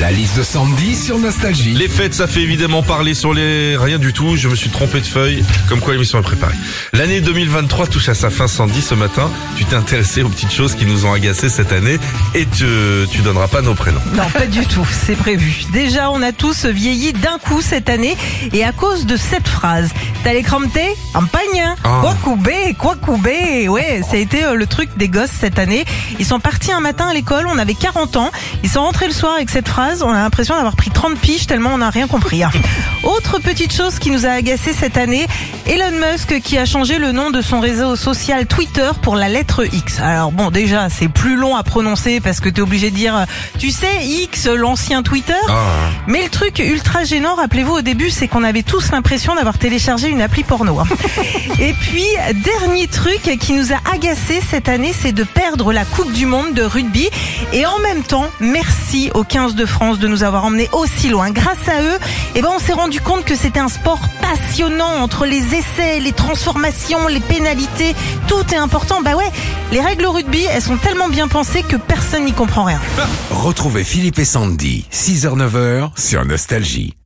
La liste de Sandy sur Nostalgie. Les fêtes, ça fait évidemment parler sur les... Rien du tout, je me suis trompé de feuille, comme quoi l'émission est préparée. L'année 2023 touche à sa fin, Sandy, ce matin. Tu t'es intéressé aux petites choses qui nous ont agacé cette année et tu, tu donneras pas nos prénoms. Non, pas du tout, c'est prévu. Déjà, on a tous vieilli d'un coup cette année et à cause de cette phrase. T'as les crampés En pagne Ah. Quoi couper Quoi couper Ouais, ça a été euh, le truc des gosses cette année. Ils sont partis un matin à l'école, on avait 40 ans. Ils sont rentrés le soir avec cette phrase. On a l'impression d'avoir pris 30 piges tellement on n'a rien compris. Autre petite chose qui nous a agacé cette année, Elon Musk qui a changé le nom de son réseau social Twitter pour la lettre X. Alors bon, déjà, c'est plus long à prononcer parce que t'es obligé de dire, tu sais, X, l'ancien Twitter. Ah, Mais le truc ultra gênant, rappelez-vous au début, c'est qu'on avait tous l'impression d'avoir téléchargé une appli porno. hein. Et puis, dernier truc qui nous a agacé cette année, c'est de perdre la Coupe du Monde de rugby. Et en même temps, merci aux 15 de France de nous avoir emmenés aussi loin. Grâce à eux, eh ben, on s'est compte que c'était un sport passionnant entre les essais, les transformations, les pénalités. Tout est important. Bah ouais, les règles au rugby, elles sont tellement bien pensées que personne n'y comprend rien. Retrouvez Philippe et Sandy, 6h-9h sur Nostalgie.